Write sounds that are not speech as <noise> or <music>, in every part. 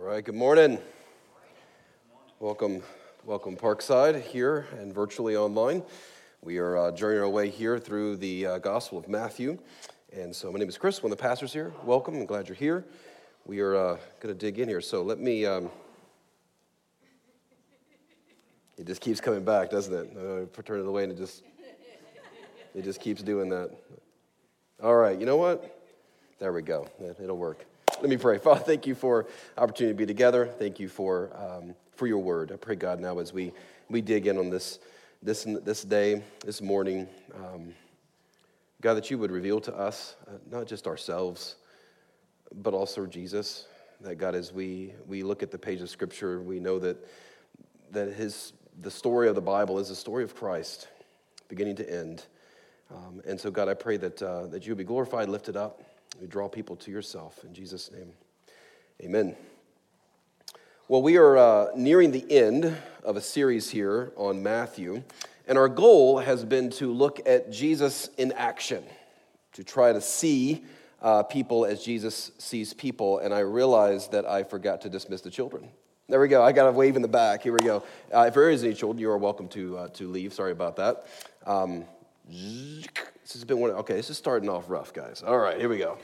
All right, good morning. Welcome, welcome Parkside here and virtually online. We are uh, journeying our way here through the uh, Gospel of Matthew. And so my name is Chris, one of the pastors here. Welcome, I'm glad you're here. We are uh, going to dig in here. So let me, um, it just keeps coming back, doesn't it? I turn it away and it just, it just keeps doing that. All right, you know what? There we go. It'll work. Let me pray. Father, thank you for opportunity to be together. Thank you for, um, for your word. I pray, God, now as we, we dig in on this, this, this day, this morning, um, God, that you would reveal to us, uh, not just ourselves, but also Jesus. That, God, as we, we look at the page of Scripture, we know that, that his, the story of the Bible is the story of Christ, beginning to end. Um, and so, God, I pray that, uh, that you would be glorified, lifted up. You draw people to yourself. In Jesus' name, amen. Well, we are uh, nearing the end of a series here on Matthew, and our goal has been to look at Jesus in action, to try to see uh, people as Jesus sees people. And I realized that I forgot to dismiss the children. There we go. I got a wave in the back. Here we go. Uh, if there is any children, you are welcome to, uh, to leave. Sorry about that. Um, this has been one. Of, Okay, this is starting off rough, guys. All right, here we go.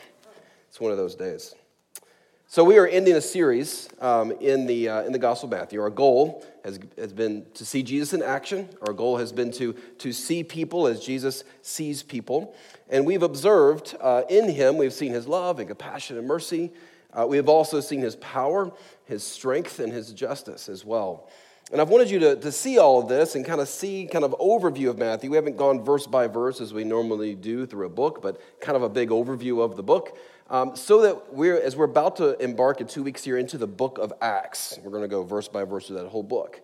It's one of those days. So we are ending a series um, in the uh, in the Gospel of Matthew. Our goal has, has been to see Jesus in action. Our goal has been to to see people as Jesus sees people, and we've observed uh, in Him. We've seen His love and compassion and mercy. Uh, we have also seen His power, His strength, and His justice as well. And I've wanted you to, to see all of this and kind of see kind of overview of Matthew. We haven't gone verse by verse as we normally do through a book, but kind of a big overview of the book. Um, so that we're, as we're about to embark in two weeks here into the book of Acts, we're going to go verse by verse through that whole book.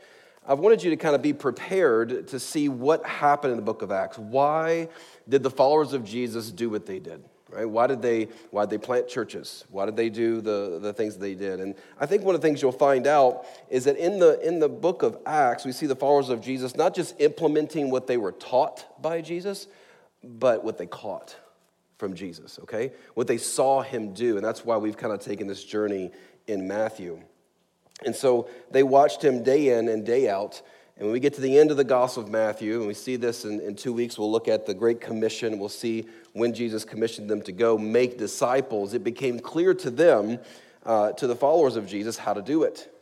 I've wanted you to kind of be prepared to see what happened in the book of Acts. Why did the followers of Jesus do what they did? Right? Why did they, why did they plant churches? Why did they do the, the things they did? And I think one of the things you'll find out is that in the, in the book of Acts, we see the followers of Jesus not just implementing what they were taught by Jesus, but what they caught from Jesus, okay? What they saw him do. And that's why we've kind of taken this journey in Matthew. And so they watched him day in and day out and when we get to the end of the Gospel of Matthew, and we see this in, in two weeks, we'll look at the Great Commission. We'll see when Jesus commissioned them to go make disciples. It became clear to them, uh, to the followers of Jesus, how to do it.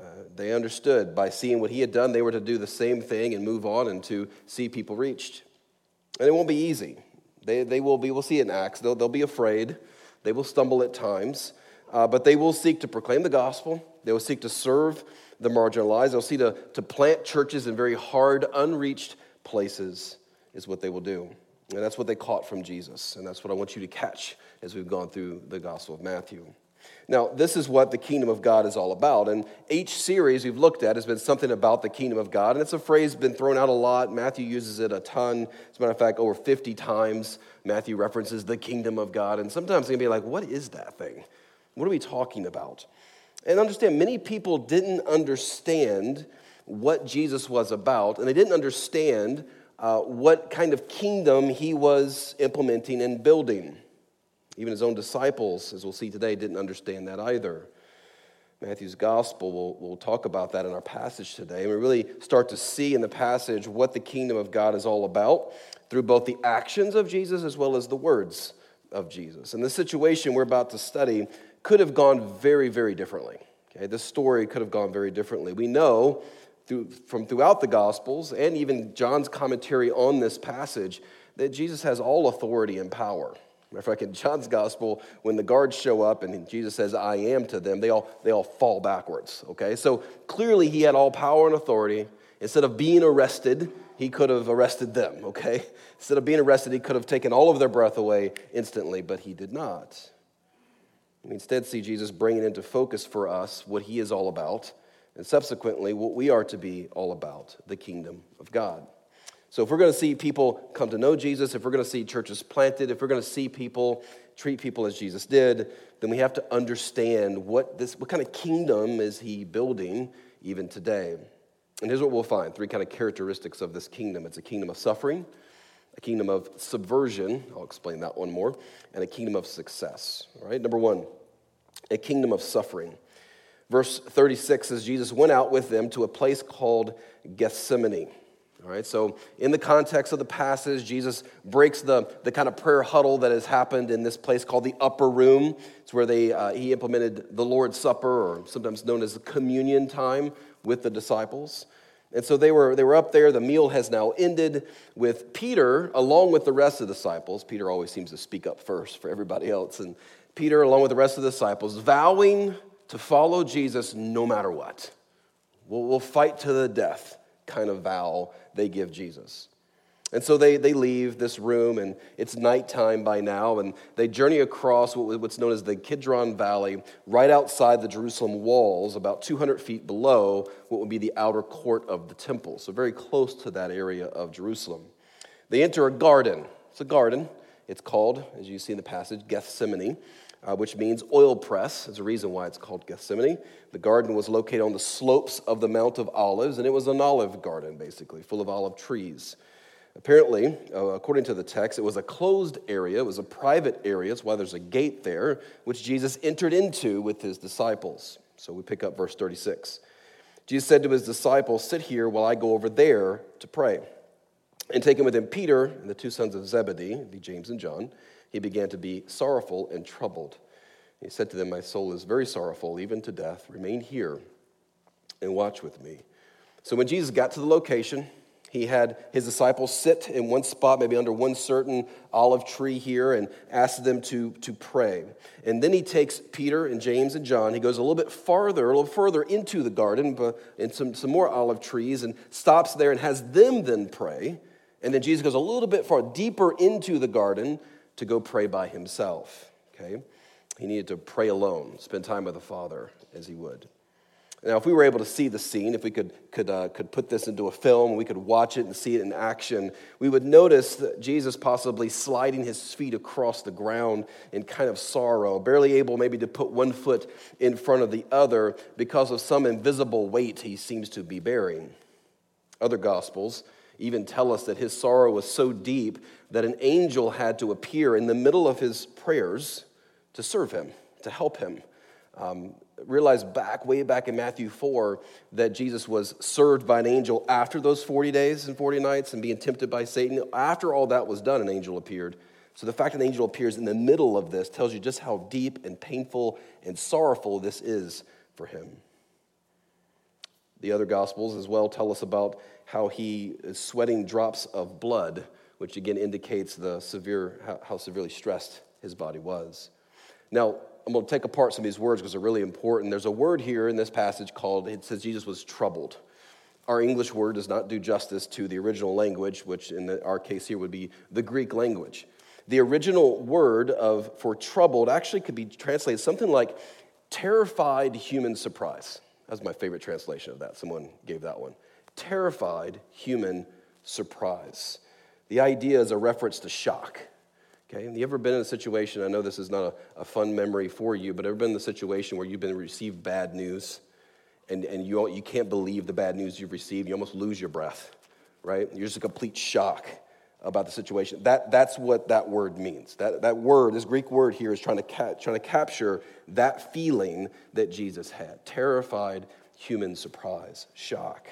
Uh, they understood by seeing what he had done, they were to do the same thing and move on and to see people reached. And it won't be easy. They, they will be, we'll see in Acts, they'll, they'll be afraid, they will stumble at times, uh, but they will seek to proclaim the gospel, they will seek to serve the marginalized. They'll see to, to plant churches in very hard, unreached places, is what they will do. And that's what they caught from Jesus. And that's what I want you to catch as we've gone through the Gospel of Matthew. Now, this is what the kingdom of God is all about. And each series we've looked at has been something about the kingdom of God. And it's a phrase been thrown out a lot. Matthew uses it a ton. As a matter of fact, over 50 times, Matthew references the kingdom of God. And sometimes it can be like, what is that thing? What are we talking about? And understand, many people didn't understand what Jesus was about, and they didn't understand uh, what kind of kingdom he was implementing and building. Even his own disciples, as we'll see today, didn't understand that either. Matthew's gospel, we'll, we'll talk about that in our passage today. And we really start to see in the passage what the kingdom of God is all about through both the actions of Jesus as well as the words of Jesus. And the situation we're about to study could have gone very, very differently. Okay, this story could have gone very differently. We know through, from throughout the Gospels and even John's commentary on this passage that Jesus has all authority and power. Matter of fact, in John's gospel, when the guards show up and Jesus says, I am to them, they all, they all fall backwards. Okay, so clearly he had all power and authority. Instead of being arrested, he could have arrested them. Okay, instead of being arrested, he could have taken all of their breath away instantly, but he did not. We instead see Jesus bringing into focus for us what he is all about, and subsequently what we are to be all about the kingdom of God. So, if we're going to see people come to know Jesus, if we're going to see churches planted, if we're going to see people treat people as Jesus did, then we have to understand what, this, what kind of kingdom is he building even today. And here's what we'll find three kind of characteristics of this kingdom it's a kingdom of suffering, a kingdom of subversion, I'll explain that one more, and a kingdom of success. All right, number one, a kingdom of suffering. Verse 36 says Jesus went out with them to a place called Gethsemane. All right, so in the context of the passage, Jesus breaks the, the kind of prayer huddle that has happened in this place called the upper room. It's where they, uh, he implemented the Lord's Supper, or sometimes known as the communion time, with the disciples. And so they were, they were up there. The meal has now ended with Peter, along with the rest of the disciples. Peter always seems to speak up first for everybody else. And Peter, along with the rest of the disciples, vowing to follow Jesus no matter what. We'll, we'll fight to the death kind of vow they give Jesus. And so they, they leave this room, and it's nighttime by now, and they journey across what's known as the Kidron Valley, right outside the Jerusalem walls, about 200 feet below what would be the outer court of the temple. So, very close to that area of Jerusalem. They enter a garden. It's a garden. It's called, as you see in the passage, Gethsemane uh, which means oil press. There's a reason why it's called Gethsemane. The garden was located on the slopes of the Mount of Olives, and it was an olive garden, basically, full of olive trees. Apparently, uh, according to the text, it was a closed area. It was a private area. That's why there's a gate there, which Jesus entered into with his disciples. So we pick up verse 36. Jesus said to his disciples, Sit here while I go over there to pray. And taking with him Peter and the two sons of Zebedee, the James and John, he began to be sorrowful and troubled. He said to them, My soul is very sorrowful, even to death. Remain here and watch with me. So when Jesus got to the location, he had his disciples sit in one spot, maybe under one certain olive tree here, and asked them to, to pray. And then he takes Peter and James and John. He goes a little bit farther, a little further into the garden, but in some, some more olive trees, and stops there and has them then pray. And then Jesus goes a little bit far deeper into the garden to go pray by himself. Okay? He needed to pray alone, spend time with the Father as he would. Now, if we were able to see the scene, if we could, could, uh, could put this into a film, we could watch it and see it in action, we would notice Jesus possibly sliding his feet across the ground in kind of sorrow, barely able maybe to put one foot in front of the other because of some invisible weight he seems to be bearing. Other gospels even tell us that his sorrow was so deep that an angel had to appear in the middle of his prayers to serve him, to help him. Um, realize back, way back in Matthew 4, that Jesus was served by an angel after those 40 days and 40 nights and being tempted by Satan. After all that was done, an angel appeared. So the fact that an angel appears in the middle of this tells you just how deep and painful and sorrowful this is for him. The other gospels as well tell us about how he is sweating drops of blood, which again indicates the severe, how, how severely stressed his body was. Now, I'm going to take apart some of these words because they're really important. There's a word here in this passage called, it says Jesus was troubled. Our English word does not do justice to the original language, which in the, our case here would be the Greek language. The original word of for troubled actually could be translated something like terrified human surprise. That's my favorite translation of that. Someone gave that one terrified human surprise. The idea is a reference to shock. Okay, have you ever been in a situation? I know this is not a, a fun memory for you, but ever been in a situation where you've been received bad news and, and you, you can't believe the bad news you've received? You almost lose your breath, right? You're just a complete shock about the situation. That, that's what that word means. That, that word, this Greek word here, is trying to, ca- trying to capture that feeling that Jesus had terrified human surprise, shock.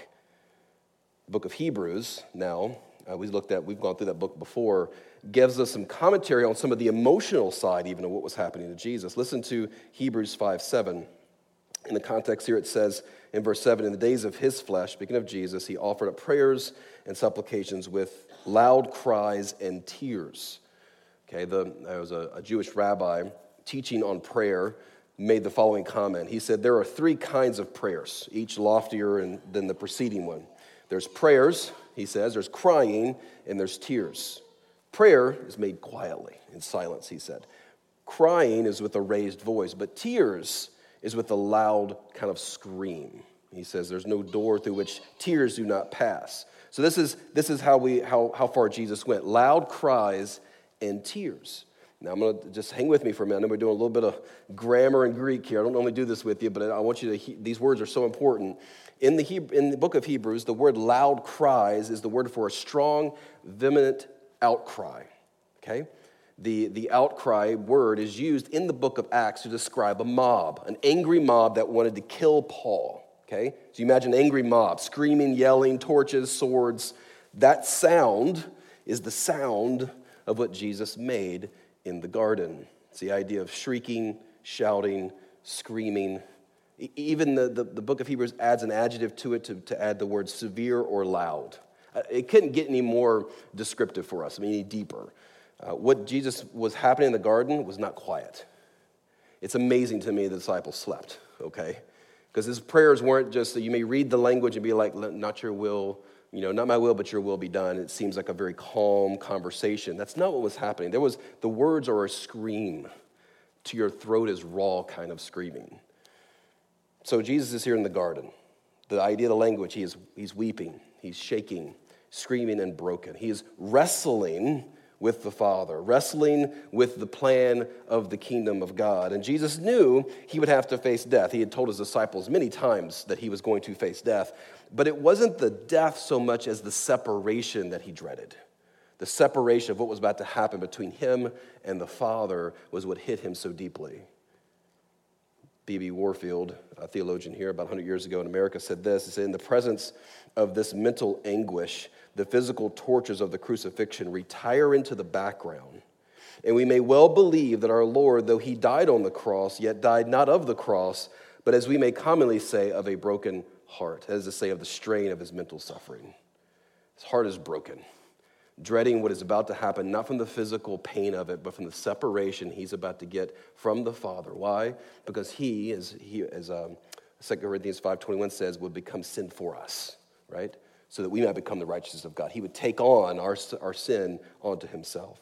The book of Hebrews, now, uh, we looked at, we've gone through that book before, gives us some commentary on some of the emotional side, even of what was happening to Jesus. Listen to Hebrews 5 7. In the context here, it says in verse 7 In the days of his flesh, speaking of Jesus, he offered up prayers and supplications with loud cries and tears. Okay, the, there was a, a Jewish rabbi teaching on prayer made the following comment. He said, There are three kinds of prayers, each loftier than the preceding one. There's prayers, he says, there's crying, and there's tears. Prayer is made quietly, in silence, he said. Crying is with a raised voice, but tears is with a loud kind of scream. He says there's no door through which tears do not pass. So this is, this is how, we, how, how far Jesus went loud cries and tears. Now, I'm going to just hang with me for a minute. We're doing a little bit of grammar and Greek here. I don't normally do this with you, but I want you to, these words are so important. In the, Hebrew, in the book of Hebrews, the word loud cries is the word for a strong, vehement outcry. Okay? the, the outcry word is used in the book of Acts to describe a mob, an angry mob that wanted to kill Paul. Okay? So you imagine an angry mob, screaming, yelling, torches, swords. That sound is the sound of what Jesus made in the garden. It's the idea of shrieking, shouting, screaming. Even the, the, the, book of Hebrews adds an adjective to it to, to add the word severe or loud. Uh, it couldn't get any more descriptive for us, I mean, any deeper. Uh, what Jesus was happening in the garden was not quiet. It's amazing to me the disciples slept, okay? Because his prayers weren't just that you may read the language and be like, not your will, you know, not my will, but your will be done. It seems like a very calm conversation. That's not what was happening. There was, the words are a scream to your throat is raw kind of screaming. So Jesus is here in the garden. The idea of the language, he is, he's weeping, he's shaking, screaming, and broken. He is wrestling with the Father, wrestling with the plan of the kingdom of God. And Jesus knew he would have to face death. He had told his disciples many times that he was going to face death. But it wasn't the death so much as the separation that he dreaded. The separation of what was about to happen between him and the Father was what hit him so deeply. B.B. Warfield, a theologian here about 100 years ago in America, said this. He said, In the presence of this mental anguish, the physical tortures of the crucifixion retire into the background. And we may well believe that our Lord, though he died on the cross, yet died not of the cross, but as we may commonly say, of a broken heart, as to say, of the strain of his mental suffering. His heart is broken, dreading what is about to happen, not from the physical pain of it, but from the separation he's about to get from the Father. Why? Because he, as, he, as um, 2 Corinthians 5.21 says, would become sin for us, right? So that we might become the righteousness of God. He would take on our, our sin onto himself.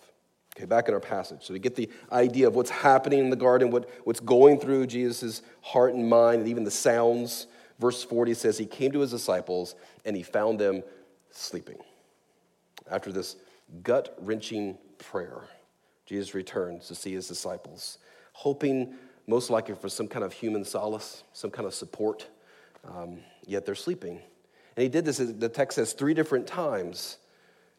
Okay, back in our passage. So we get the idea of what's happening in the garden, what, what's going through Jesus' heart and mind, and even the sounds. Verse 40 says, He came to his disciples and he found them sleeping. After this gut wrenching prayer, Jesus returns to see his disciples, hoping most likely for some kind of human solace, some kind of support, um, yet they're sleeping. And he did this, the text says, three different times.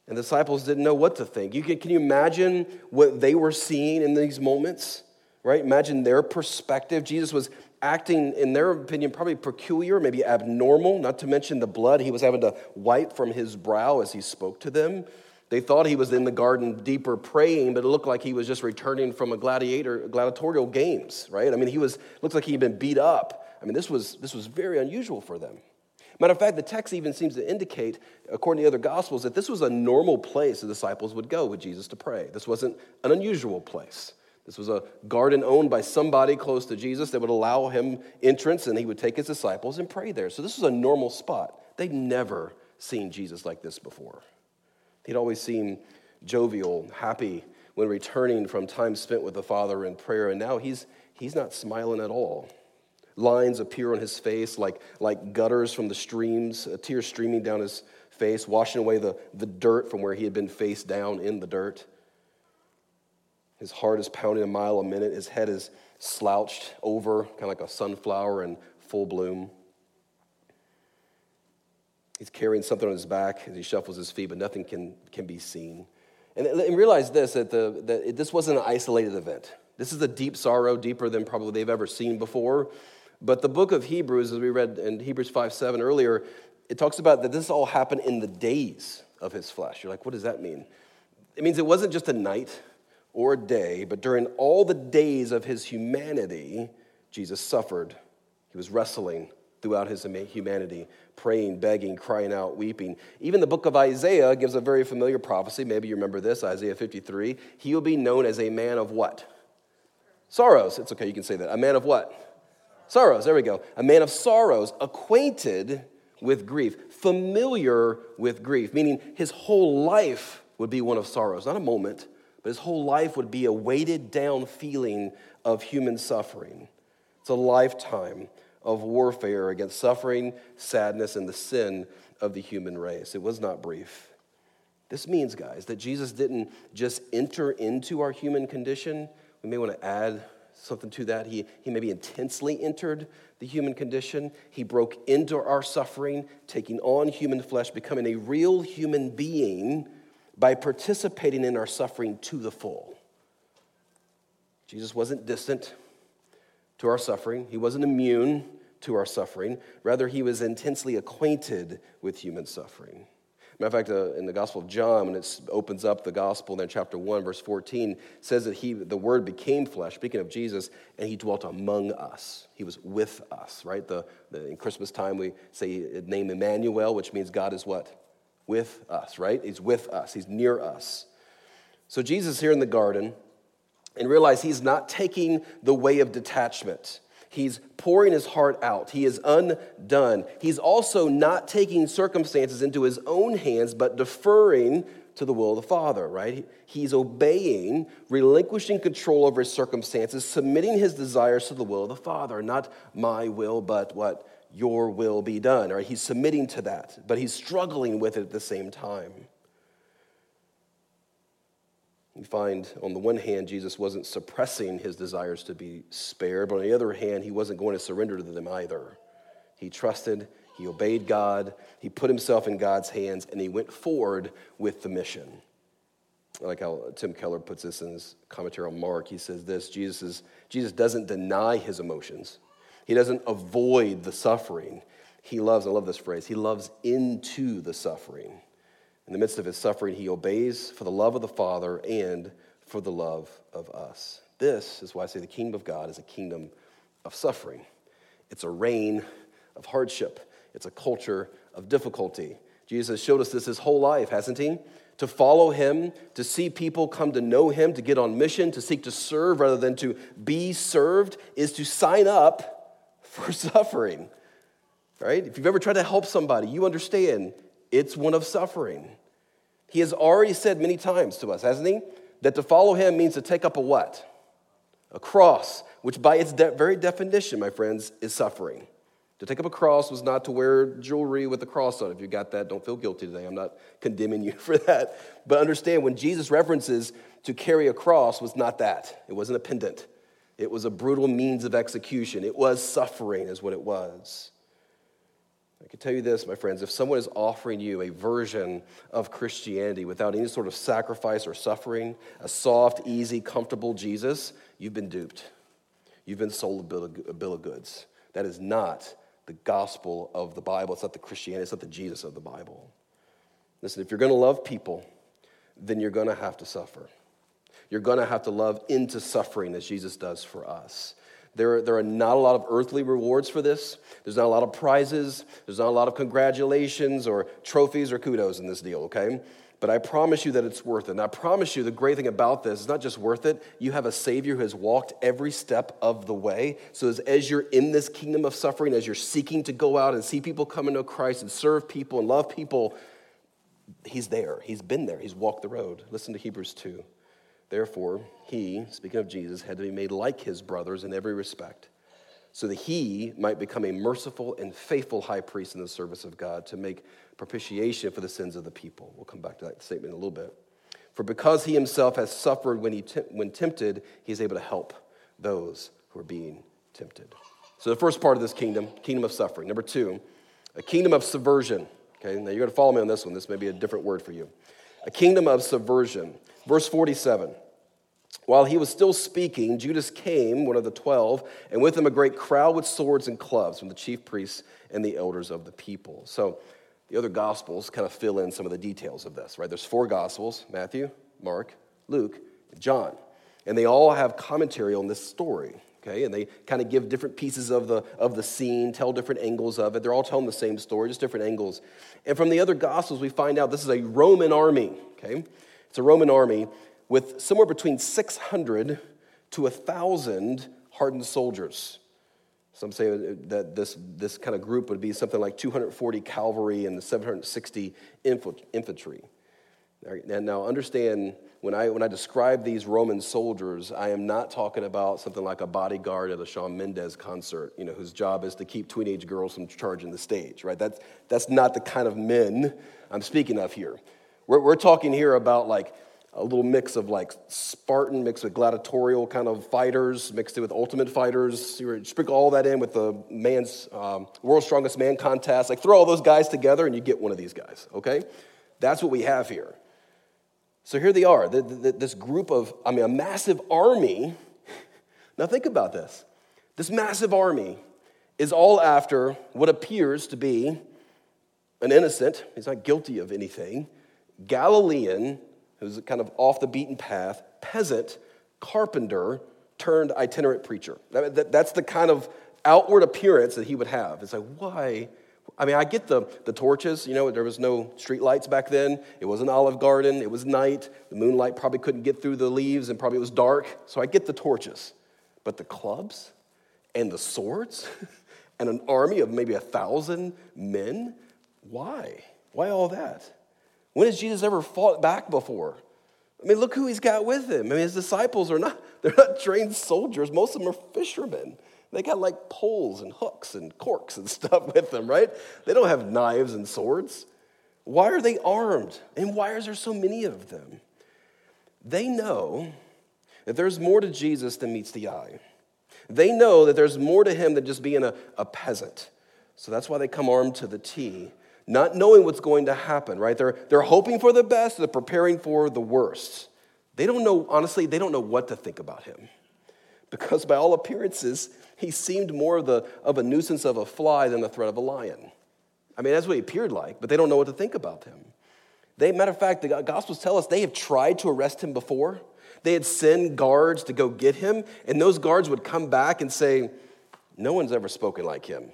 And the disciples didn't know what to think. You can, can you imagine what they were seeing in these moments? Right? Imagine their perspective. Jesus was acting, in their opinion, probably peculiar, maybe abnormal, not to mention the blood he was having to wipe from his brow as he spoke to them. They thought he was in the garden deeper praying, but it looked like he was just returning from a gladiator, gladiatorial games, right? I mean, he was, looked like he'd been beat up. I mean, this was, this was very unusual for them. Matter of fact, the text even seems to indicate, according to the other gospels, that this was a normal place the disciples would go with Jesus to pray. This wasn't an unusual place. This was a garden owned by somebody close to Jesus that would allow him entrance and he would take his disciples and pray there. So this was a normal spot. They'd never seen Jesus like this before. He'd always seemed jovial, happy when returning from time spent with the Father in prayer, and now he's, he's not smiling at all. Lines appear on his face like, like gutters from the streams, uh, a tear streaming down his face, washing away the, the dirt from where he had been face down in the dirt. His heart is pounding a mile a minute. His head is slouched over, kind of like a sunflower in full bloom. He's carrying something on his back as he shuffles his feet, but nothing can, can be seen. And, and realize this that, the, that this wasn't an isolated event. This is a deep sorrow, deeper than probably they've ever seen before. But the book of Hebrews, as we read in Hebrews 5 7 earlier, it talks about that this all happened in the days of his flesh. You're like, what does that mean? It means it wasn't just a night or a day, but during all the days of his humanity, Jesus suffered. He was wrestling throughout his humanity, praying, begging, crying out, weeping. Even the book of Isaiah gives a very familiar prophecy. Maybe you remember this Isaiah 53. He will be known as a man of what? Sorrows. It's okay, you can say that. A man of what? Sorrows, there we go. A man of sorrows, acquainted with grief, familiar with grief, meaning his whole life would be one of sorrows, not a moment, but his whole life would be a weighted down feeling of human suffering. It's a lifetime of warfare against suffering, sadness, and the sin of the human race. It was not brief. This means, guys, that Jesus didn't just enter into our human condition. We may want to add something to that. He, he maybe intensely entered the human condition. He broke into our suffering, taking on human flesh, becoming a real human being by participating in our suffering to the full. Jesus wasn't distant to our suffering, he wasn't immune to our suffering. Rather, he was intensely acquainted with human suffering. Matter of fact, uh, in the Gospel of John, when it opens up the Gospel, then chapter 1, verse 14, says that he, the Word became flesh, speaking of Jesus, and he dwelt among us. He was with us, right? The, the, in Christmas time, we say name Emmanuel, which means God is what? With us, right? He's with us, he's near us. So Jesus here in the garden, and realize he's not taking the way of detachment. He's pouring his heart out. He is undone. He's also not taking circumstances into his own hands, but deferring to the will of the Father, right? He's obeying, relinquishing control over his circumstances, submitting his desires to the will of the Father. Not my will, but what? Your will be done, right? He's submitting to that, but he's struggling with it at the same time. You find, on the one hand, Jesus wasn't suppressing his desires to be spared, but on the other hand, he wasn't going to surrender to them either. He trusted, he obeyed God, he put himself in God's hands, and he went forward with the mission. I like how Tim Keller puts this in his commentary on Mark. He says this Jesus, is, Jesus doesn't deny his emotions, he doesn't avoid the suffering. He loves, I love this phrase, he loves into the suffering. In the midst of his suffering, he obeys for the love of the Father and for the love of us. This is why I say the kingdom of God is a kingdom of suffering. It's a reign of hardship, it's a culture of difficulty. Jesus showed us this his whole life, hasn't he? To follow him, to see people come to know him, to get on mission, to seek to serve rather than to be served, is to sign up for <laughs> suffering. Right? If you've ever tried to help somebody, you understand it's one of suffering. He has already said many times to us, hasn't he? That to follow him means to take up a what? A cross, which by its de- very definition, my friends, is suffering. To take up a cross was not to wear jewelry with a cross on. If you got that, don't feel guilty today. I'm not condemning <laughs> you for that. But understand when Jesus references to carry a cross was not that. It wasn't a pendant. It was a brutal means of execution. It was suffering, is what it was. I can tell you this, my friends if someone is offering you a version of Christianity without any sort of sacrifice or suffering, a soft, easy, comfortable Jesus, you've been duped. You've been sold a bill, of, goods. That is not the gospel of the Bible. It's not the Christianity, it's not the Jesus of the Bible. Listen, if you're going to love people, then you're going to have to suffer. You're going to have to love into suffering as Jesus does for us. There, there are not a lot of earthly rewards for this. There's not a lot of prizes. There's not a lot of congratulations or trophies or kudos in this deal, okay? But I promise you that it's worth it. And I promise you the great thing about this is not just worth it, you have a Savior who has walked every step of the way. So as, as you're in this kingdom of suffering, as you're seeking to go out and see people come into Christ and serve people and love people, He's there. He's been there. He's walked the road. Listen to Hebrews 2. Therefore, he, speaking of Jesus, had to be made like his brothers in every respect, so that he might become a merciful and faithful high priest in the service of God to make propitiation for the sins of the people. We'll come back to that statement in a little bit. For because he himself has suffered when, he te- when tempted, he is able to help those who are being tempted. So, the first part of this kingdom, kingdom of suffering. Number two, a kingdom of subversion. Okay, now you're going to follow me on this one. This may be a different word for you. A kingdom of subversion. Verse 47. While he was still speaking, Judas came, one of the twelve, and with him a great crowd with swords and clubs from the chief priests and the elders of the people. So the other gospels kind of fill in some of the details of this, right? There's four gospels Matthew, Mark, Luke, and John. And they all have commentary on this story, okay? And they kind of give different pieces of the, of the scene, tell different angles of it. They're all telling the same story, just different angles. And from the other gospels, we find out this is a Roman army, okay? It's a Roman army with somewhere between 600 to 1,000 hardened soldiers. Some say that this, this kind of group would be something like 240 cavalry and 760 infantry. And now understand, when I, when I describe these Roman soldiers, I am not talking about something like a bodyguard at a Shawn Mendes concert, you know, whose job is to keep teenage girls from charging the stage, right? That's, that's not the kind of men I'm speaking of here. We're, we're talking here about like a little mix of like Spartan mixed with gladiatorial kind of fighters, mixed it with ultimate fighters. You sprinkle all that in with the man's um, world's strongest man contest. Like throw all those guys together and you get one of these guys, okay? That's what we have here. So here they are, the, the, this group of, I mean, a massive army <laughs> Now, think about this. This massive army is all after what appears to be an innocent, he's not guilty of anything, Galilean, who's kind of off the beaten path, peasant, carpenter, turned itinerant preacher. That's the kind of outward appearance that he would have. It's like, why? I mean, I get the, the torches. You know, there was no street lights back then. It was an olive garden. It was night. The moonlight probably couldn't get through the leaves and probably it was dark. So I get the torches. But the clubs and the swords <laughs> and an army of maybe a thousand men, why? Why all that? When has Jesus ever fought back before? I mean, look who he's got with him. I mean, his disciples are not, <laughs> they're not trained soldiers. Most of them are fishermen. They got like poles and hooks and corks and <laughs> stuff with them, right? They don't have knives and swords. Why are they armed? And why is there so many of them? They know that there's more to Jesus than meets the eye. They know that there's more to him than just being a, a peasant. So that's why they come armed to the T, not knowing what's going to happen, right? They're, they're hoping for the best, they're preparing for the worst. They don't know, honestly, they don't know what to think about him. Because by all appearances, he seemed more of, the, of a nuisance of a fly than the threat of a lion. I mean, that's what he appeared like, but they don't know what to think about him. They, matter of fact, the Gospels tell us they have tried to arrest him before. They had sent guards to go get him, and those guards would come back and say, No one's ever spoken like him.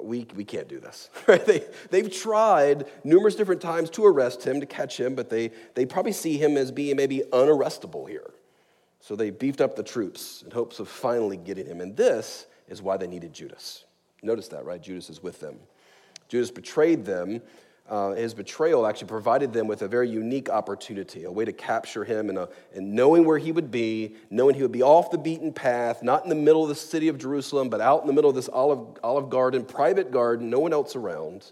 We, we can't do this. <laughs> they, they've tried numerous different times to arrest him, to catch him, but they, they probably see him as being maybe unarrestable here. So they beefed up the troops in hopes of finally getting him. And this is why they needed Judas. Notice that, right? Judas is with them. Judas betrayed them. Uh, his betrayal actually provided them with a very unique opportunity, a way to capture him and, and knowing where he would be, knowing he would be off the beaten path, not in the middle of the city of Jerusalem, but out in the middle of this olive, olive garden, private garden, no one else around.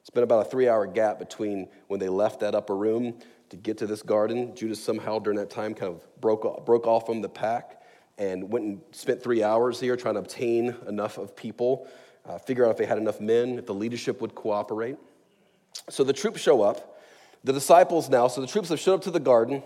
It's been about a three hour gap between when they left that upper room to get to this garden. Judas somehow during that time kind of broke off, broke off from the pack and went and spent three hours here trying to obtain enough of people, uh, figure out if they had enough men, if the leadership would cooperate. So the troops show up. The disciples now, so the troops have showed up to the garden.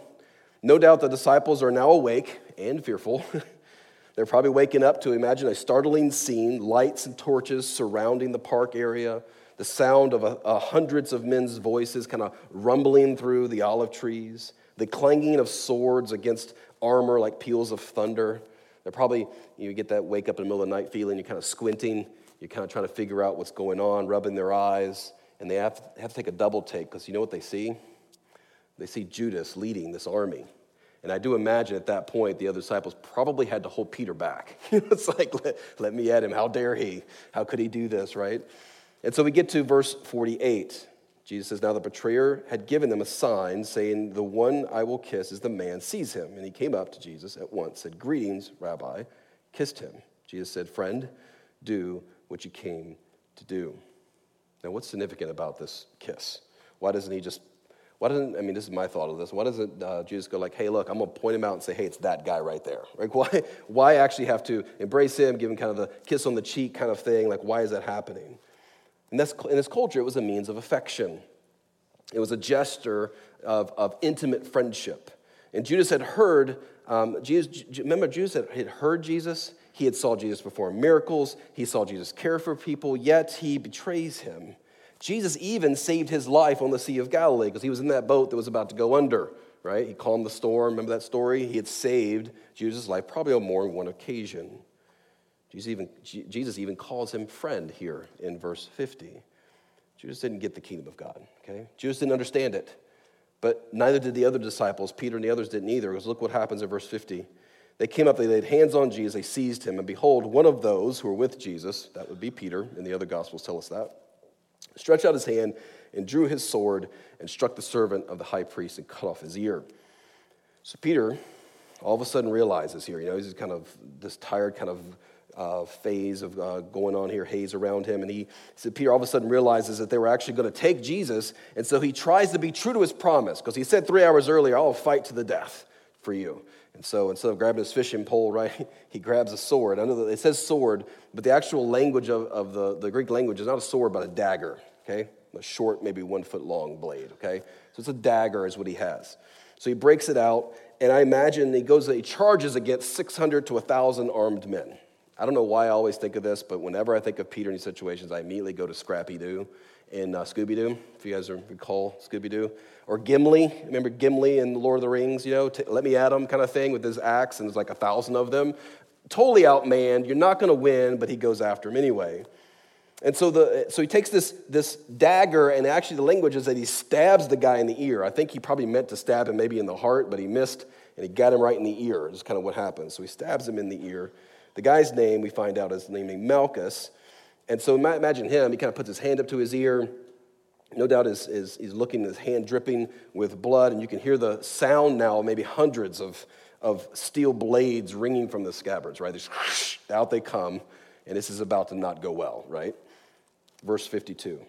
No doubt the disciples are now awake and fearful. <laughs> They're probably waking up to imagine a startling scene lights and torches surrounding the park area the sound of a, a hundreds of men's voices kind of rumbling through the olive trees, the clanging of swords against armor like peals of thunder. They're probably, you get that wake up in the middle of the night feeling, you're kind of squinting, you're kind of trying to figure out what's going on, rubbing their eyes, and they have to, have to take a double take because you know what they see? They see Judas leading this army. And I do imagine at that point, the other disciples probably had to hold Peter back. <laughs> it's like, let, let me at him. How dare he? How could he do this, right? And so we get to verse 48. Jesus says, Now the betrayer had given them a sign, saying, The one I will kiss is the man. Seize him. And he came up to Jesus at once, said, Greetings, Rabbi, kissed him. Jesus said, Friend, do what you came to do. Now, what's significant about this kiss? Why doesn't he just, why doesn't, I mean, this is my thought of this. Why doesn't uh, Jesus go like, hey, look, I'm going to point him out and say, hey, it's that guy right there? Like, why, why actually have to embrace him, give him kind of the kiss on the cheek kind of thing? Like, why is that happening? And that's, in this culture, it was a means of affection. It was a gesture of, of intimate friendship. And Judas had heard, um, Jesus, remember, Judas had heard Jesus. He had saw Jesus perform miracles. He saw Jesus care for people, yet he betrays him. Jesus even saved his life on the Sea of Galilee because he was in that boat that was about to go under, right? He calmed the storm. Remember that story? He had saved Jesus' life probably on more than one occasion. Jesus even, Jesus even calls him friend here in verse 50. Judas didn't get the kingdom of God, okay? Judas didn't understand it. But neither did the other disciples. Peter and the others didn't either, because look what happens in verse 50. They came up, they laid hands on Jesus, they seized him, and behold, one of those who were with Jesus, that would be Peter, and the other gospels tell us that, stretched out his hand and drew his sword and struck the servant of the high priest and cut off his ear. So Peter all of a sudden realizes here, you know, he's kind of this tired, kind of uh, phase of uh, going on here, haze around him. And he said, Peter all of a sudden realizes that they were actually going to take Jesus. And so he tries to be true to his promise because he said three hours earlier, I'll fight to the death for you. And so instead of grabbing his fishing pole, <laughs> right, he grabs a sword. I know that it says sword, but the actual language of, of the, the Greek language is not a sword, but a dagger, okay? A short, maybe one foot long blade, okay? So it's a dagger, is what he has. So he breaks it out and I imagine he goes, he charges against 600 to 1,000 armed men. I don't know why I always think of this, but whenever I think of Peter in these situations, I immediately go to Scrappy Doo in uh, Scooby Doo, if you guys recall Scooby Doo. Or Gimli, remember Gimli in The Lord of the Rings, you know, let me at him kind of thing with his axe, and there's like a thousand of them. Totally outmanned, you're not going to win, but he goes after him anyway. And so, the, so he takes this, this dagger, and actually the language is that he stabs the guy in the ear. I think he probably meant to stab him maybe in the heart, but he missed, and he got him right in the ear. Is kind of what happens. So he stabs him in the ear. The guy's name, we find out, is named Malchus. And so imagine him, he kind of puts his hand up to his ear. No doubt is, is, he's looking, at his hand dripping with blood, and you can hear the sound now, maybe hundreds of, of steel blades ringing from the scabbards, right? <laughs> Out they come, and this is about to not go well, right? Verse 52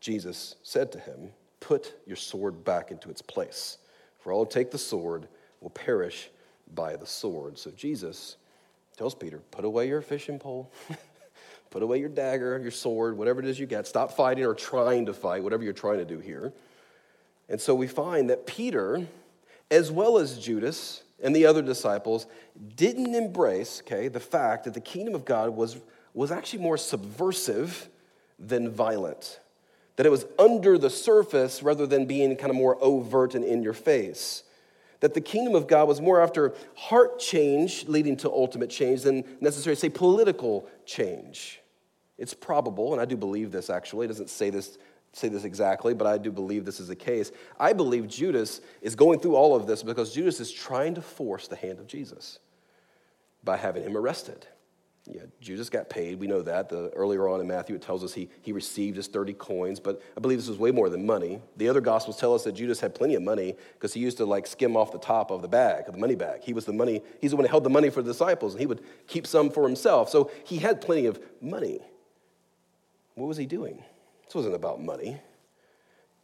Jesus said to him, Put your sword back into its place, for all who take the sword will perish by the sword. So Jesus tells Peter, put away your fishing pole, <laughs> put away your dagger, your sword, whatever it is you got. Stop fighting or trying to fight, whatever you're trying to do here. And so we find that Peter, as well as Judas and the other disciples, didn't embrace, okay, the fact that the kingdom of God was, was actually more subversive than violent. That it was under the surface rather than being kind of more overt and in your face that the kingdom of God was more after heart change leading to ultimate change than necessarily, say, political change. It's probable, and I do believe this actually, it doesn't say this, say this exactly, but I do believe this is the case. I believe Judas is going through all of this because Judas is trying to force the hand of Jesus by having him arrested. Yeah, Judas got paid. We know that. The, earlier on in Matthew, it tells us he, he received his 30 coins, but I believe this was way more than money. The other gospels tell us that Judas had plenty of money because he used to like skim off the top of the bag, of the money bag. He was the money, he's the one who held the money for the disciples, and he would keep some for himself. So he had plenty of money. What was he doing? This wasn't about money.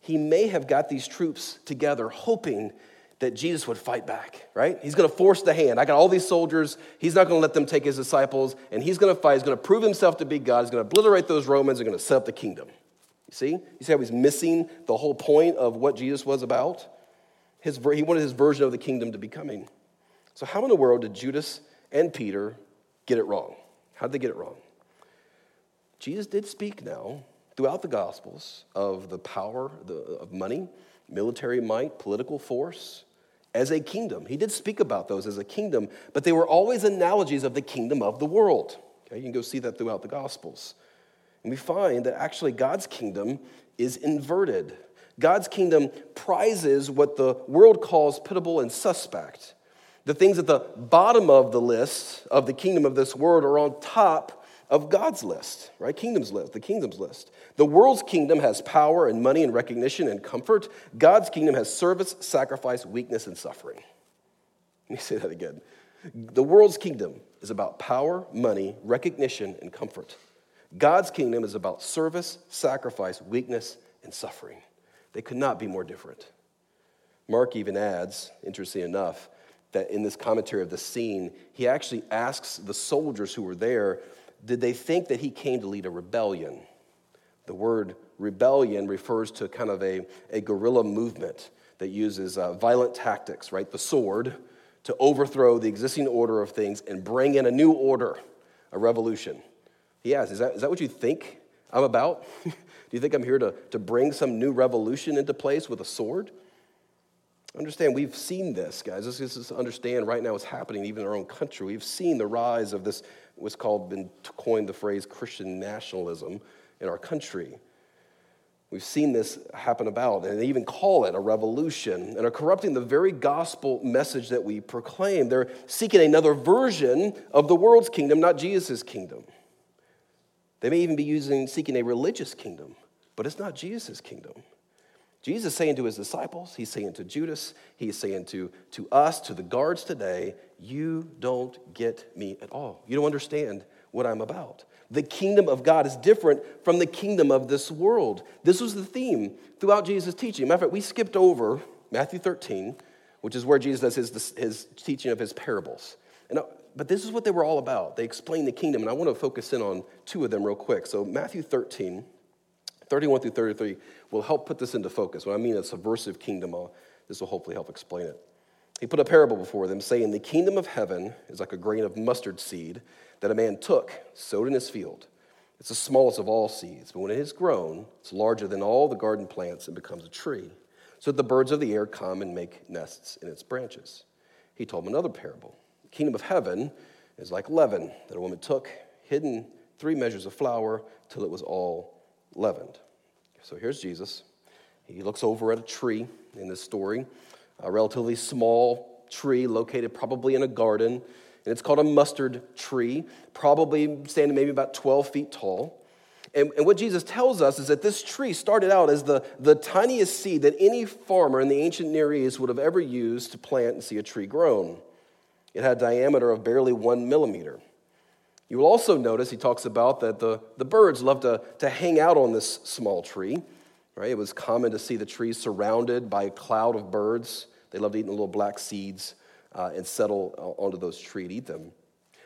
He may have got these troops together hoping that Jesus would fight back, right? He's going to force the hand. I got all these soldiers. He's not going to let them take his disciples, and he's going to fight. He's going to prove himself to be God. He's going to obliterate those Romans and going to set up the kingdom. You see? You see how he's missing the whole point of what Jesus was about? His, he wanted his version of the kingdom to be coming. So, how in the world did Judas and Peter get it wrong? How did they get it wrong? Jesus did speak now throughout the Gospels of the power of money, military might, political force, as a kingdom. He did speak about those as a kingdom, but they were always analogies of the kingdom of the world. Okay, you can go see that throughout the Gospels. And we find that actually God's kingdom is inverted. God's kingdom prizes what the world calls pitiable and suspect. The things at the bottom of the list of the kingdom of this world are on top of God's list, right? Kingdom's list, the kingdom's list. The world's kingdom has power and money and recognition and comfort. God's kingdom has service, sacrifice, weakness, and suffering. Let me say that again. The world's kingdom is about power, money, recognition, and comfort. God's kingdom is about service, sacrifice, weakness, and suffering. They could not be more different. Mark even adds, interestingly enough, that in this commentary of the scene, he actually asks the soldiers who were there did they think that he came to lead a rebellion? The word rebellion refers to kind of a, a guerrilla movement that uses uh, violent tactics, right? The sword to overthrow the existing order of things and bring in a new order, a revolution. He asks, Is that, is that what you think I'm about? <laughs> Do you think I'm here to, to bring some new revolution into place with a sword? Understand, we've seen this, guys. This is understand right now what's happening even in our own country. We've seen the rise of this what's called, been coined the phrase Christian nationalism in our country. We've seen this happen about, and they even call it a revolution, and are corrupting the very gospel message that we proclaim. They're seeking another version of the world's kingdom, not Jesus' kingdom. They may even be using, seeking a religious kingdom, but it's not Jesus' kingdom. Jesus saying to his disciples, he's saying to Judas, he's saying to, to us, to the guards today, you don't get me at all. You don't understand what I'm about. The kingdom of God is different from the kingdom of this world. This was the theme throughout Jesus' teaching. Matter of fact, we skipped over Matthew 13, which is where Jesus does his, his teaching of his parables. And, uh, but this is what they were all about. They explained the kingdom, and I want to focus in on two of them real quick. So, Matthew 13, 31 through 33 will help put this into focus. When I mean a subversive kingdom, I'll, this will hopefully help explain it. He put a parable before them, saying, The kingdom of heaven is like a grain of mustard seed that a man took, sowed in his field. It's the smallest of all seeds, but when it has grown, it's larger than all the garden plants and becomes a tree, so that the birds of the air come and make nests in its branches. He told him another parable. The kingdom of heaven is like leaven that a woman took, hidden three measures of flour till it was all leavened. So here's Jesus. He looks over at a tree in this story, a relatively small tree located probably in a garden, and it's called a mustard tree, probably standing maybe about 12 feet tall. And, and, what Jesus tells us is that this tree started out as the, the tiniest seed that any farmer in the ancient Near East would have ever used to plant and see a tree grown. It had a diameter of barely one millimeter. You will also notice he talks about that the, the birds love to, to hang out on this small tree. Right? It was common to see the trees surrounded by a cloud of birds. They loved eating the little black seeds uh, and settle onto those trees and eat them.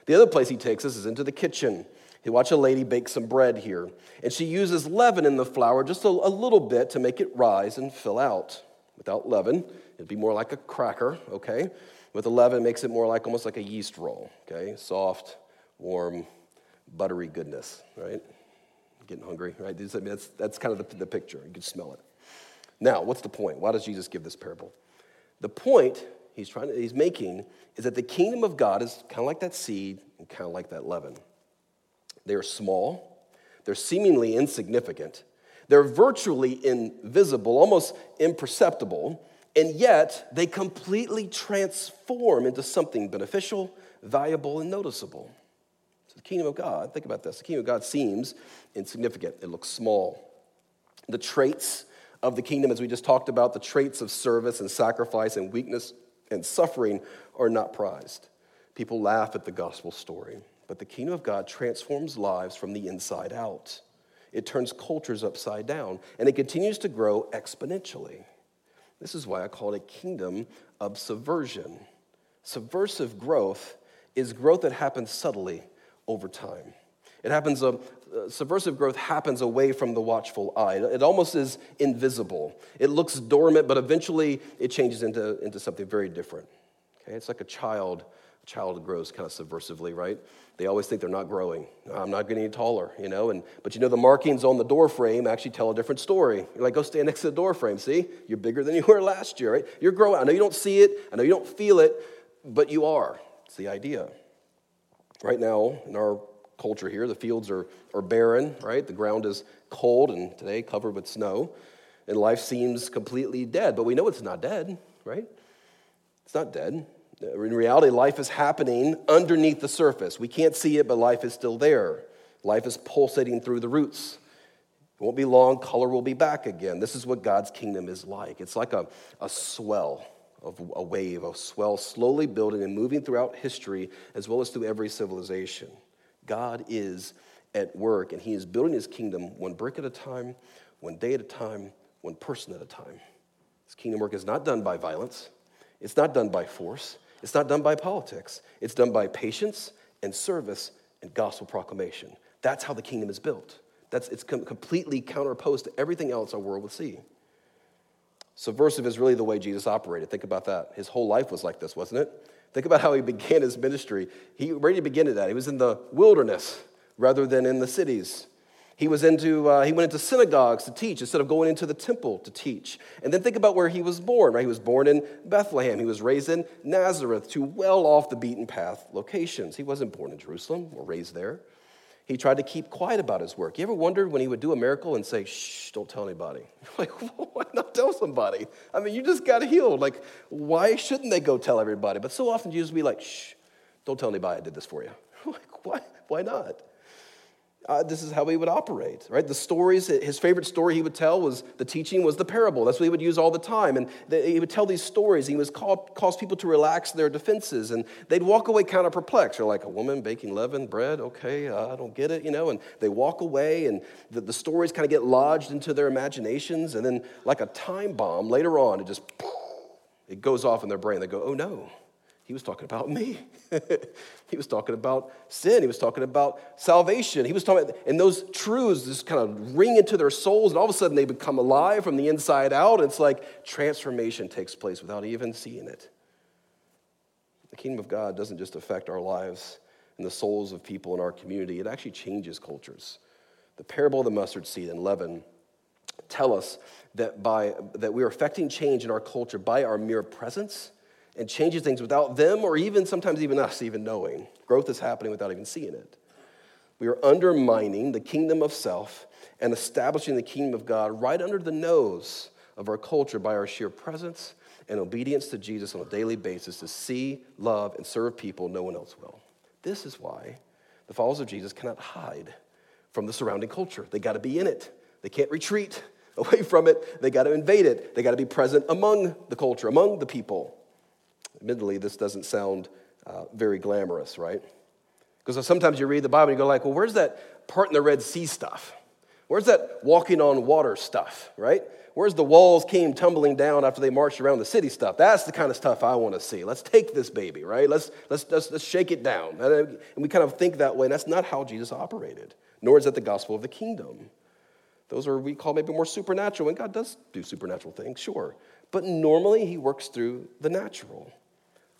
The other place he takes us is into the kitchen. He watch a lady bake some bread here, and she uses leaven in the flour just a, a little bit to make it rise and fill out. Without leaven, it'd be more like a cracker, okay? With the leaven, it makes it more like almost like a yeast roll, okay? Soft, warm, buttery goodness, right? Getting hungry, right? i That's, that's kind of the, the picture. You can smell it. Now, what's the point? Why does Jesus give this parable? The point he's, trying to, he's making is that the kingdom of God is kind of like that seed and kind of like that leaven. They are small, they're seemingly insignificant, they're virtually invisible, almost imperceptible, and yet they completely transform into something beneficial, valuable, and noticeable. So the kingdom of God, think about this the kingdom of God seems insignificant, it looks small. The traits of the kingdom, as we just talked about, the traits of service and sacrifice and weakness and suffering are not prized. People laugh at the gospel story, but the kingdom of God transforms lives from the inside out. It turns cultures upside down, and it continues to grow exponentially. This is why I call it a kingdom of subversion. Subversive growth is growth that happens subtly over time. It happens, uh, subversive growth happens away from the watchful eye. It almost is invisible. It looks dormant, but eventually it changes into, into something very different. Okay? It's like a child. A child grows kind of subversively, right? They always think they're not growing. I'm not getting any taller, you know? And, but you know, the markings on the door frame actually tell a different story. You're like, go stand next to the door frame. See? You're bigger than you <laughs> were last year, right? You're growing. I know you don't see it. I know you don't feel it, but you are. It's the idea. Right now, in our culture here, the fields are, are barren, right? The ground is cold and today covered with snow, and life seems completely dead. But we know it's not dead, right? It's not dead. Uh, in reality, life is happening underneath the surface. We can't see it, but life is still there. Life is pulsating through the roots. It won't be long, color will be back again. This is what God's kingdom is like. It's like a, a swell of a wave, a swell slowly building and moving throughout history as well as through every civilization. God is at work and he is building his kingdom one brick at a time, one day at a time, one person at a time. His kingdom work is not done by violence, it's not done by force, it's not done by politics. It's done by patience and service and gospel proclamation. That's how the kingdom is built. That's, it's com- completely counterposed to everything else our world would see. Subversive is really the way Jesus operated. Think about that. His whole life was like this, wasn't it? Think about how he <laughs> began his ministry. He already began at that. He was in the wilderness rather than in the cities. He was into uh, he went into synagogues to teach instead of going into the temple to teach. And then think about where he was born. Right, he was born in Bethlehem. He was raised in Nazareth, two well off the beaten path locations. He wasn't born in Jerusalem or raised there. He tried to keep quiet about his work. You ever wondered when he would do a miracle and say, shh, don't tell anybody? <laughs> Like, <laughs> why not tell somebody? I mean, you just got healed. Like, why shouldn't they go tell everybody? But so often Jesus would be like, shh, don't tell anybody I did this for you. <laughs> Like, why? Why not? Uh, this is how he would operate, right? The stories, his favorite story he would tell was the teaching was the parable. That's what he would use all the time. And he would tell these stories. He would call, cause people to relax their defenses. And they'd walk away kind of perplexed. They're like, a woman baking leavened bread, okay, uh, I don't get it, you know? And they walk away, and the, the stories kind of get lodged into their imaginations. And then, like a time bomb, later on, it just, it goes off in their brain. They go, oh no, he was talking about me. <laughs> he was talking about sin. He was talking about salvation. He was talking, and those truths just kind of ring into their souls, and all of a sudden they become alive from the inside out. It's like transformation takes place without even seeing it. The kingdom of God doesn't just affect our lives and the souls of people in our community, it actually changes cultures. The parable of the mustard seed and leaven tell us that, by, that we are affecting change in our culture by our mere presence and changing things without them or even sometimes even us even knowing. Growth is happening without even seeing it. We are undermining the kingdom of self and establishing the kingdom of God right under the nose of our culture by our sheer presence and obedience to Jesus on a daily basis to see, love, and serve people no one else will. This is why the followers of Jesus cannot hide from the surrounding culture. They got to be in it, they can't retreat <laughs> away from it, they got to invade it, they got to be present among the culture, among the people. Admittedly, this doesn't sound uh, very glamorous, right? Because sometimes you read the Bible and you go like, well, where's that part in the Red Sea stuff? Where's that walking on water stuff, right? Where's the walls came tumbling down after they marched around the city stuff? That's the kind of stuff I want to see. Let's take this baby, right? Let's, let's, let's, let's shake it down. And we kind of think that way, and that's not how Jesus operated, nor is that the gospel of the kingdom. Those are, we call maybe more supernatural, and God does do supernatural things, sure. But normally, He works through the natural.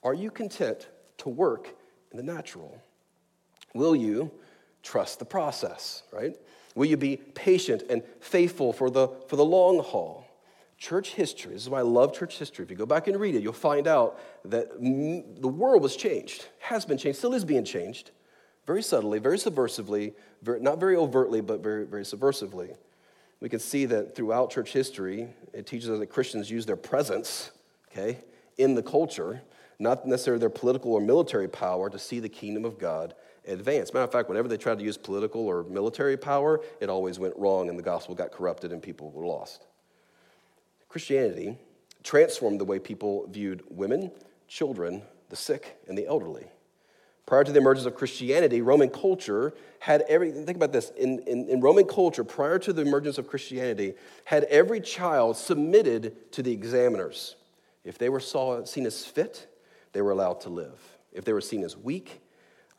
Are you content to work in the natural? Will you trust the process, right? Will you be patient and faithful for the, for the long haul? Church history, this is why I love church history. If you go back and read it, you'll find out that the world was changed, has been changed, still is being changed, very subtly, very subversively, very, not very overtly, but very, very subversively. We can see that throughout church history, it teaches us that Christians use their presence, okay, in the culture, not necessarily their political or military power, to see the kingdom of God advance. Matter of fact, whenever they tried to use political or military power, it always went wrong and the gospel got corrupted and people were lost. Christianity transformed the way people viewed women, children, the sick, and the elderly. Prior to the emergence of Christianity, Roman culture had every, think about this, in, in, in, Roman culture, prior to the emergence of Christianity, had every child submitted to the examiners. If they were saw, seen as fit, they were allowed to live. If they were seen as weak,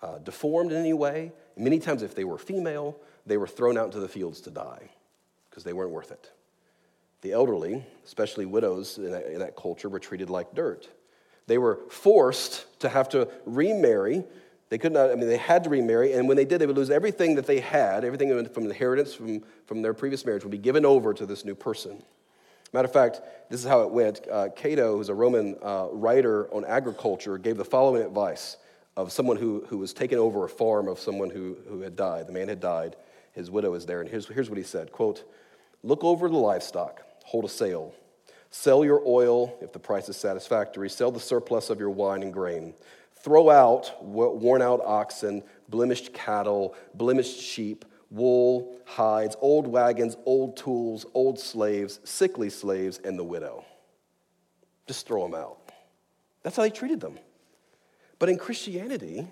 uh, deformed in any way. Many times, if they were female, they were thrown out into the fields to die because they weren't worth it. The elderly, especially widows in that, in that culture, were treated like dirt. They were forced to have to remarry. They could not, I mean, they had to remarry, and when they did, they would lose everything that they had, everything from inheritance from, from their previous marriage would be given over to this new person. Matter of fact, this is how it went. Uh, Cato, who's a Roman uh, writer on agriculture, gave the following advice of someone who, who was taking over a farm of someone who, who had died. The man had died. His widow is there. And here's, here's what he said, quote, look over the livestock, hold a sale. Sell your oil if the price is satisfactory. Sell the surplus of your wine and grain. Throw out worn out oxen, blemished cattle, blemished sheep, wool, hides, old wagons, old tools, old slaves, sickly slaves, and the widow. Just throw them out. That's how he treated them. But in Christianity,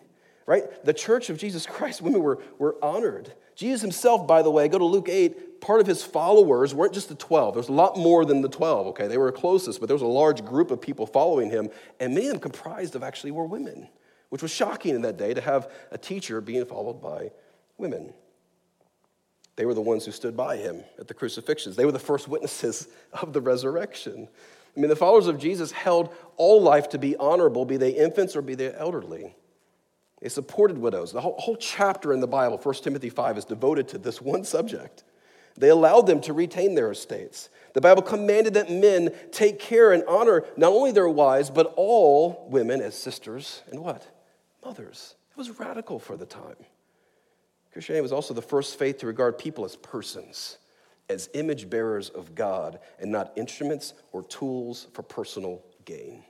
right, the church of Jesus Christ, <laughs> women were, were honored. Jesus himself, by the way, go to Luke 8, part of his followers weren't just the 12. There's a lot more than the 12, okay? They were closest, but there was a large group of people following him, and many of them comprised of actually were women, which was shocking in that day to have a teacher being followed by women. They were the ones who stood by him at the crucifixions. They were the first witnesses <laughs> of the resurrection. I mean, the followers of Jesus held all life to be honorable, be they infants or be they elderly. They supported widows. The whole, chapter in the Bible, 1 Timothy 5, is devoted to this one subject. They allowed them to retain their estates. The Bible commanded that men take care and honor not only their wives, but all women as sisters and what? Mothers. It was radical for the time. Christianity was also the first faith to regard people as persons as image bearers of God and not instruments or tools for personal gain.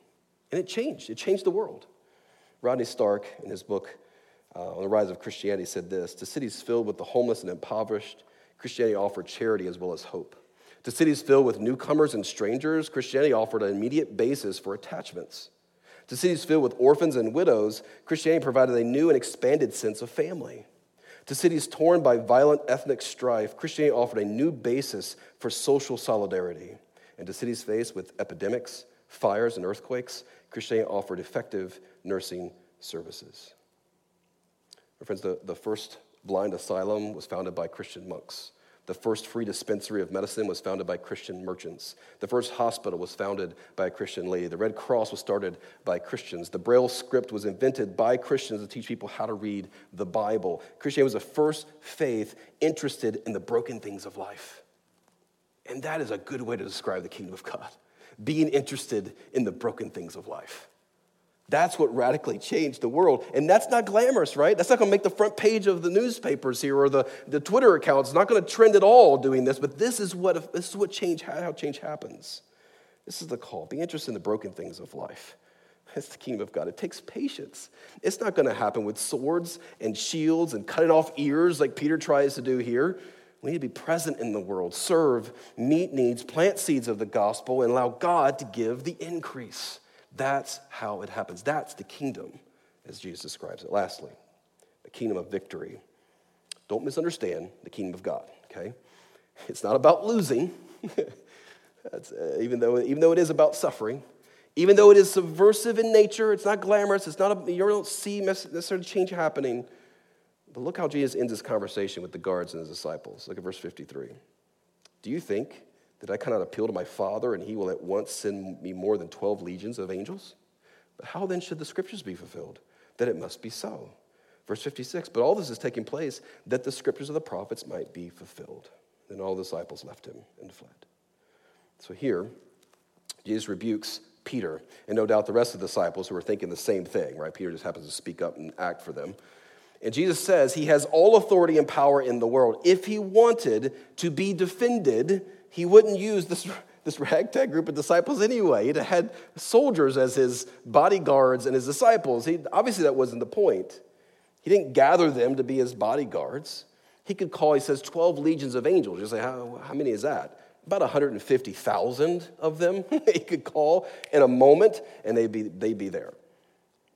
And it changed, it changed the world. Rodney Stark, in his book uh, on the rise of Christianity, said this To cities filled with the homeless and impoverished, Christianity offered charity as well as hope. To cities filled with newcomers and strangers, Christianity offered an immediate basis for attachments. To cities filled with orphans and widows, Christianity provided a new and expanded sense of family. To cities torn by violent ethnic strife, Christianity offered a new basis for social solidarity. And to cities faced with epidemics, fires, and earthquakes, Christianity offered effective nursing services. My friends, the, the first blind asylum was founded by Christian monks. The first free dispensary of medicine was founded by Christian merchants. The first hospital was founded by a Christian lady. The Red Cross was started by Christians. The Braille script was invented by Christians to teach people how to read the Bible. Christianity was the first faith interested in the broken things of life. And that is a good way to describe the kingdom of God being interested in the broken things of life. That's what radically changed the world. And that's not glamorous, right? That's not going to make the front page of the newspapers here or the, the Twitter accounts. It's not going to trend at all doing this, but this is what, this is what change, how change happens. This is the call. Be interested in the broken things of life. <laughs> It's the kingdom of God. It takes patience. It's not going to happen with swords and shields and cutting off ears like Peter tries to do here. We need to be present in the world, serve, meet needs, plant seeds of the gospel, and allow God to give the increase. That's how it happens. That's the kingdom, as Jesus describes it. Lastly, the kingdom of victory. Don't misunderstand the kingdom of God, okay? It's not about losing, <laughs> uh, even, though, even though it is about suffering. Even though it is subversive in nature, it's not glamorous, it's not a, you don't see necessarily change happening. But look how Jesus ends his conversation with the guards and his disciples. Look at verse 53. Do you think that I cannot appeal to my Father and he will at once send me more than 12 legions of angels? But how then should the scriptures be fulfilled? That it must be so. Verse 56 But all this is taking place that the scriptures of the prophets might be fulfilled. Then all the disciples left him and fled. So here, Jesus rebukes Peter, and no doubt the rest of the disciples who are thinking the same thing, right? Peter just happens to speak up and act for them. And Jesus says he has all authority and power in the world. If he wanted to be defended, he wouldn't use this, <laughs> this ragtag group of disciples anyway. He'd had soldiers as his bodyguards and his disciples. He, obviously, that wasn't the point. He didn't gather them to be his bodyguards. He could call, he says, 12 legions of angels. You say, how, how many is that? About 150,000 of them <laughs> he could call in a moment, and they'd be, they'd be there.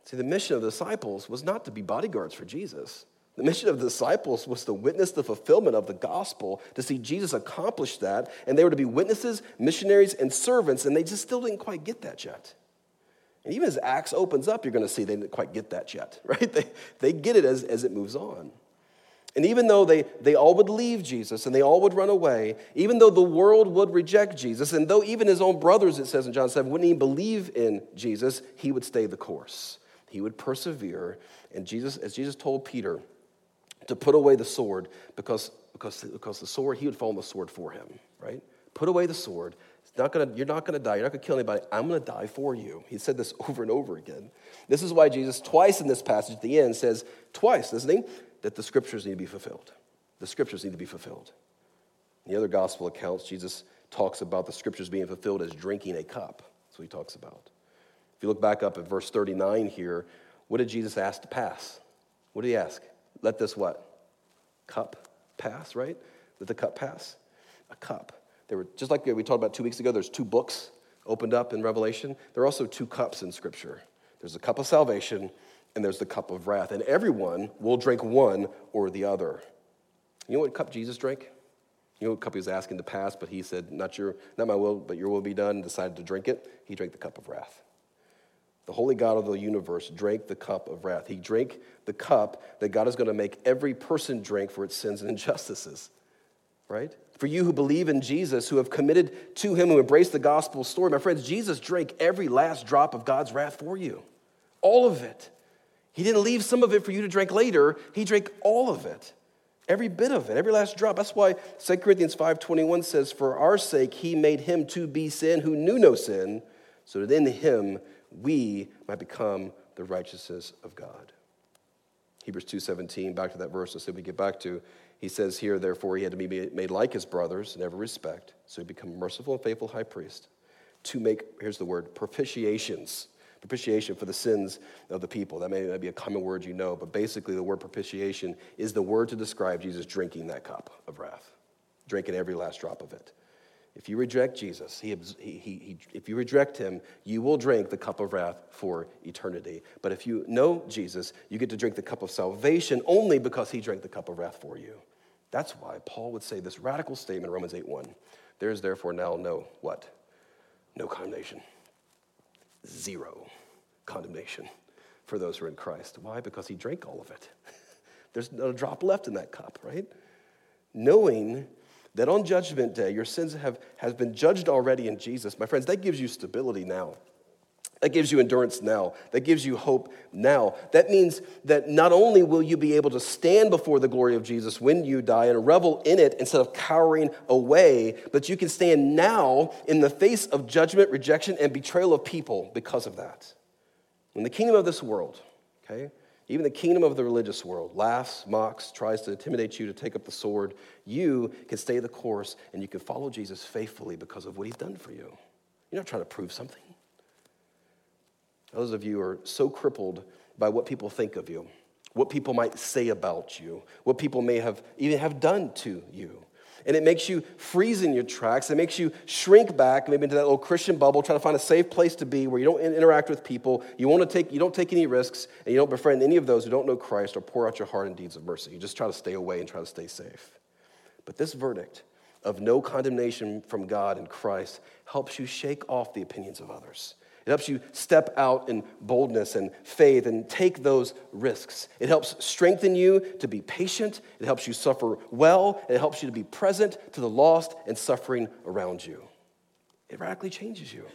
See, the mission of the disciples was not to be bodyguards for Jesus. The mission of the disciples was to witness the fulfillment of the gospel, to see Jesus accomplish that, and they were to be witnesses, missionaries, and servants, and they just still didn't quite get that yet. And even as Acts opens up, you're going to see they didn't quite get that yet, <laughs> right? They, they get it as, as it moves on. And even though they, they all would leave Jesus and they all would run away, even though the world would reject Jesus, and though even his own brothers, it says in John 7, wouldn't even believe in Jesus, he would stay the course. He would persevere. And Jesus, as Jesus told Peter to put away the sword, because, because, because the sword, he would fall on the sword for him, right? Put away the sword. It's not gonna, you're not going to die. You're not going to kill anybody. I'm going to die for you. He said this <laughs> over and over again. This is why Jesus, twice in this passage at the end, says, twice, doesn't he? That the scriptures need to be fulfilled. The scriptures need to be fulfilled. In the other gospel accounts, Jesus talks about the scriptures being fulfilled as drinking a cup. That's what he talks about If you look back up at verse 39 here, what did Jesus ask to pass? What did he ask? Let this what? Cup pass, right? Let the cup pass. A cup. There were just like we talked about two weeks ago, there's two books opened up in Revelation. There are also two cups in Scripture. There's the cup of salvation and there's the cup of wrath. And everyone will drink one or the other. You know what cup Jesus drank? You know what cup he was asking to pass, but he said, Not your, not my will, but your will be done, and decided to drink it? He drank the cup of wrath the holy God of the universe, drank the cup of wrath. He drank the cup that God is going to make every person drink for its sins and injustices, right? For you who believe in Jesus, who have committed to him, who embrace the gospel story, my friends, Jesus drank every last drop of God's wrath for you. All of it. He didn't leave some of it for you to drink later. He drank all of it. Every bit of it, every last drop. That's why 2 Corinthians 5:21 says, "For our sake he made him to be sin who knew no sin, so that in him we might become the righteousness of God. Hebrews 2:17, back to that verse I said we get back to. He says here, therefore, he had to be made like his brothers in every respect, so he become merciful and faithful high priest to make, here's the word, propitiations. Propitiation for the sins of the people. That may not be a common word you know, but basically the word propitiation is the word to describe Jesus drinking that cup of wrath, drinking every last drop of it. If you reject Jesus, he, he, he, if you reject him, you will drink the cup of wrath for eternity. But if you know Jesus, you get to drink the cup of salvation only because he drank the cup of wrath for you. That's why Paul would say this radical statement, in Romans 8 1. There is therefore now no what? No condemnation. Zero condemnation for those who are in Christ. Why? Because he drank all of it. <laughs> There's not a drop left in that cup, right? Knowing that on judgment day your sins have has been judged already in Jesus, my friends, that gives you stability now. That gives you endurance now. That gives you hope now. That means that not only will you be able to stand before the glory of Jesus when you die and revel in it instead of cowering away, but you can stand now in the face of judgment, rejection, and betrayal of people because of that. In the kingdom of this world, okay, even the kingdom of the religious world laughs, mocks, tries to intimidate you to take up the sword, you can stay the course and you can follow Jesus faithfully because of what he's done for you. You're not trying to prove something. Those of you are so crippled by what people think of you, what people might say about you, what people may have even have done to you. And it makes you freeze in your tracks. It makes you shrink back, maybe into that little Christian bubble, trying to find a safe place to be where you don't interact with people. You, want to take, you don't take any risks, and you don't befriend any of those who don't know Christ or pour out your heart in deeds of mercy. You just try to stay away and try to stay safe. But this verdict of no condemnation from God in Christ helps you shake off the opinions of others. It helps you step out in boldness and faith and take those risks. It helps strengthen you to be patient. It helps you suffer well. It helps you to be present to the lost and suffering around you. It radically changes you.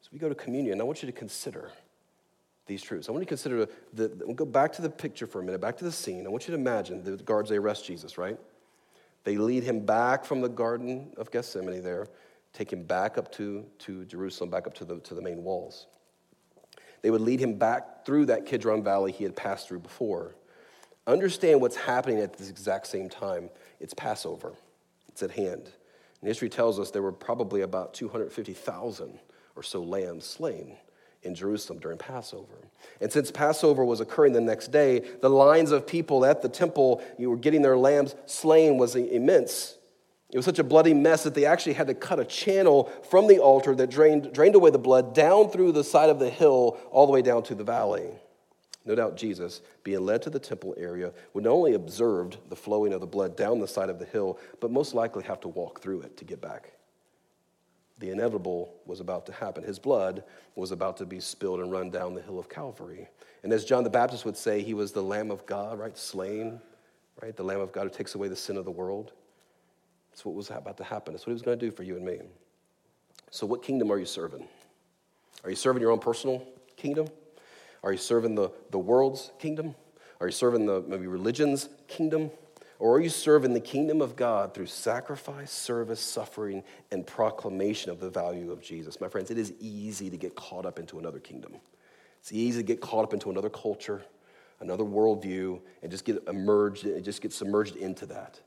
So we go to communion. I want you to consider these truths. I want you to consider the, the we'll go back to the picture for a minute, back to the scene. I want you to imagine the guards, they arrest Jesus, right? They lead him back from the Garden of Gethsemane there take him back up to, to Jerusalem, back up to the, to the main walls. They would lead him back through that Kidron Valley he had passed through before. Understand what's happening at this exact same time. It's Passover, it's at hand. And history tells us there were probably about 250,000 or so lambs slain in Jerusalem during Passover. And since Passover was occurring the next day, the lines of people at the temple you were getting their lambs slain was immense. It was such a bloody mess that they actually had to cut a channel from the altar that drained, drained away the blood down through the side of the hill all the way down to the valley. No doubt Jesus, being led to the temple area, would not only observed the flowing of the blood down the side of the hill, but most likely have to walk through it to get back. The inevitable was about to happen. His blood was about to be spilled and run down the hill of Calvary. And as John the Baptist would say, he was the Lamb of God, right? Slain, right? The Lamb of God who takes away the sin of the world. That's what was about to happen. That's what he was going to do for you and me. So, what kingdom are you serving? Are you serving your own personal kingdom? Are you serving the, the world's kingdom? Are you serving the maybe religion's kingdom? Or are you serving the kingdom of God through sacrifice, service, suffering, and proclamation of the value of Jesus? My friends, it is easy to get caught up into another kingdom. It's easy to get caught up into another culture, another worldview, and just get emerged, just get submerged into that.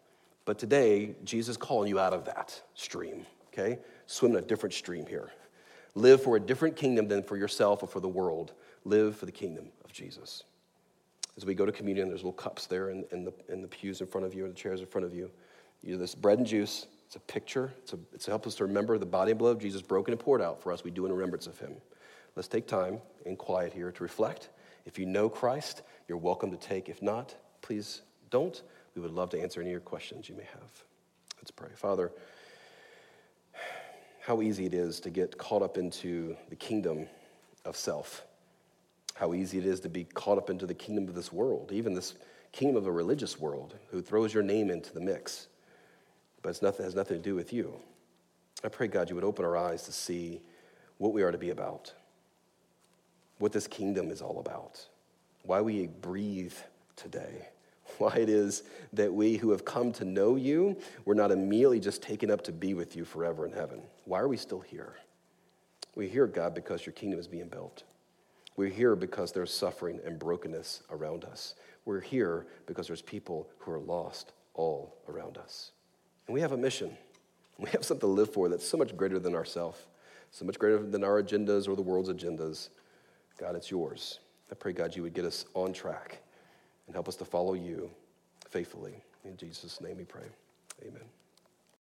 But today, Jesus is calling you out of that stream, okay? Swim in a different stream here. Live for a different kingdom than for yourself or for the world. Live for the kingdom of Jesus. As we go to communion, there's little cups there in, in, the, in the pews in front of you and the chairs in front of you. You this bread and juice. It's a picture. It's, a, it's to help us to remember the body and blood of Jesus broken and poured out for us. We do in remembrance of him. Let's take time in quiet here to reflect. If you know Christ, you're welcome to take. If not, please don't. We would love to answer any of your questions you may have. Let's pray. Father, how easy it is to get caught up into the kingdom of self. How easy it is to be caught up into the kingdom of this world, even this kingdom of a religious world who throws your name into the mix. But it's nothing, has nothing to do with you. I pray, God, you would open our eyes to see what we are to be about, what this kingdom is all about, why we breathe today why it is that we who have come to know you, we're not immediately just taken up to be with you forever in heaven. Why are we still here? We're here, God, because your kingdom is being built. We're here because there's suffering and brokenness around us. We're here because there's people who are lost all around us. And we have a mission. We have something to live for that's so much greater than ourselves, so much greater than our agendas or the world's agendas. God, it's yours. I pray, God, you would get us on track and help us to follow you faithfully. In Jesus' name we pray. Amen.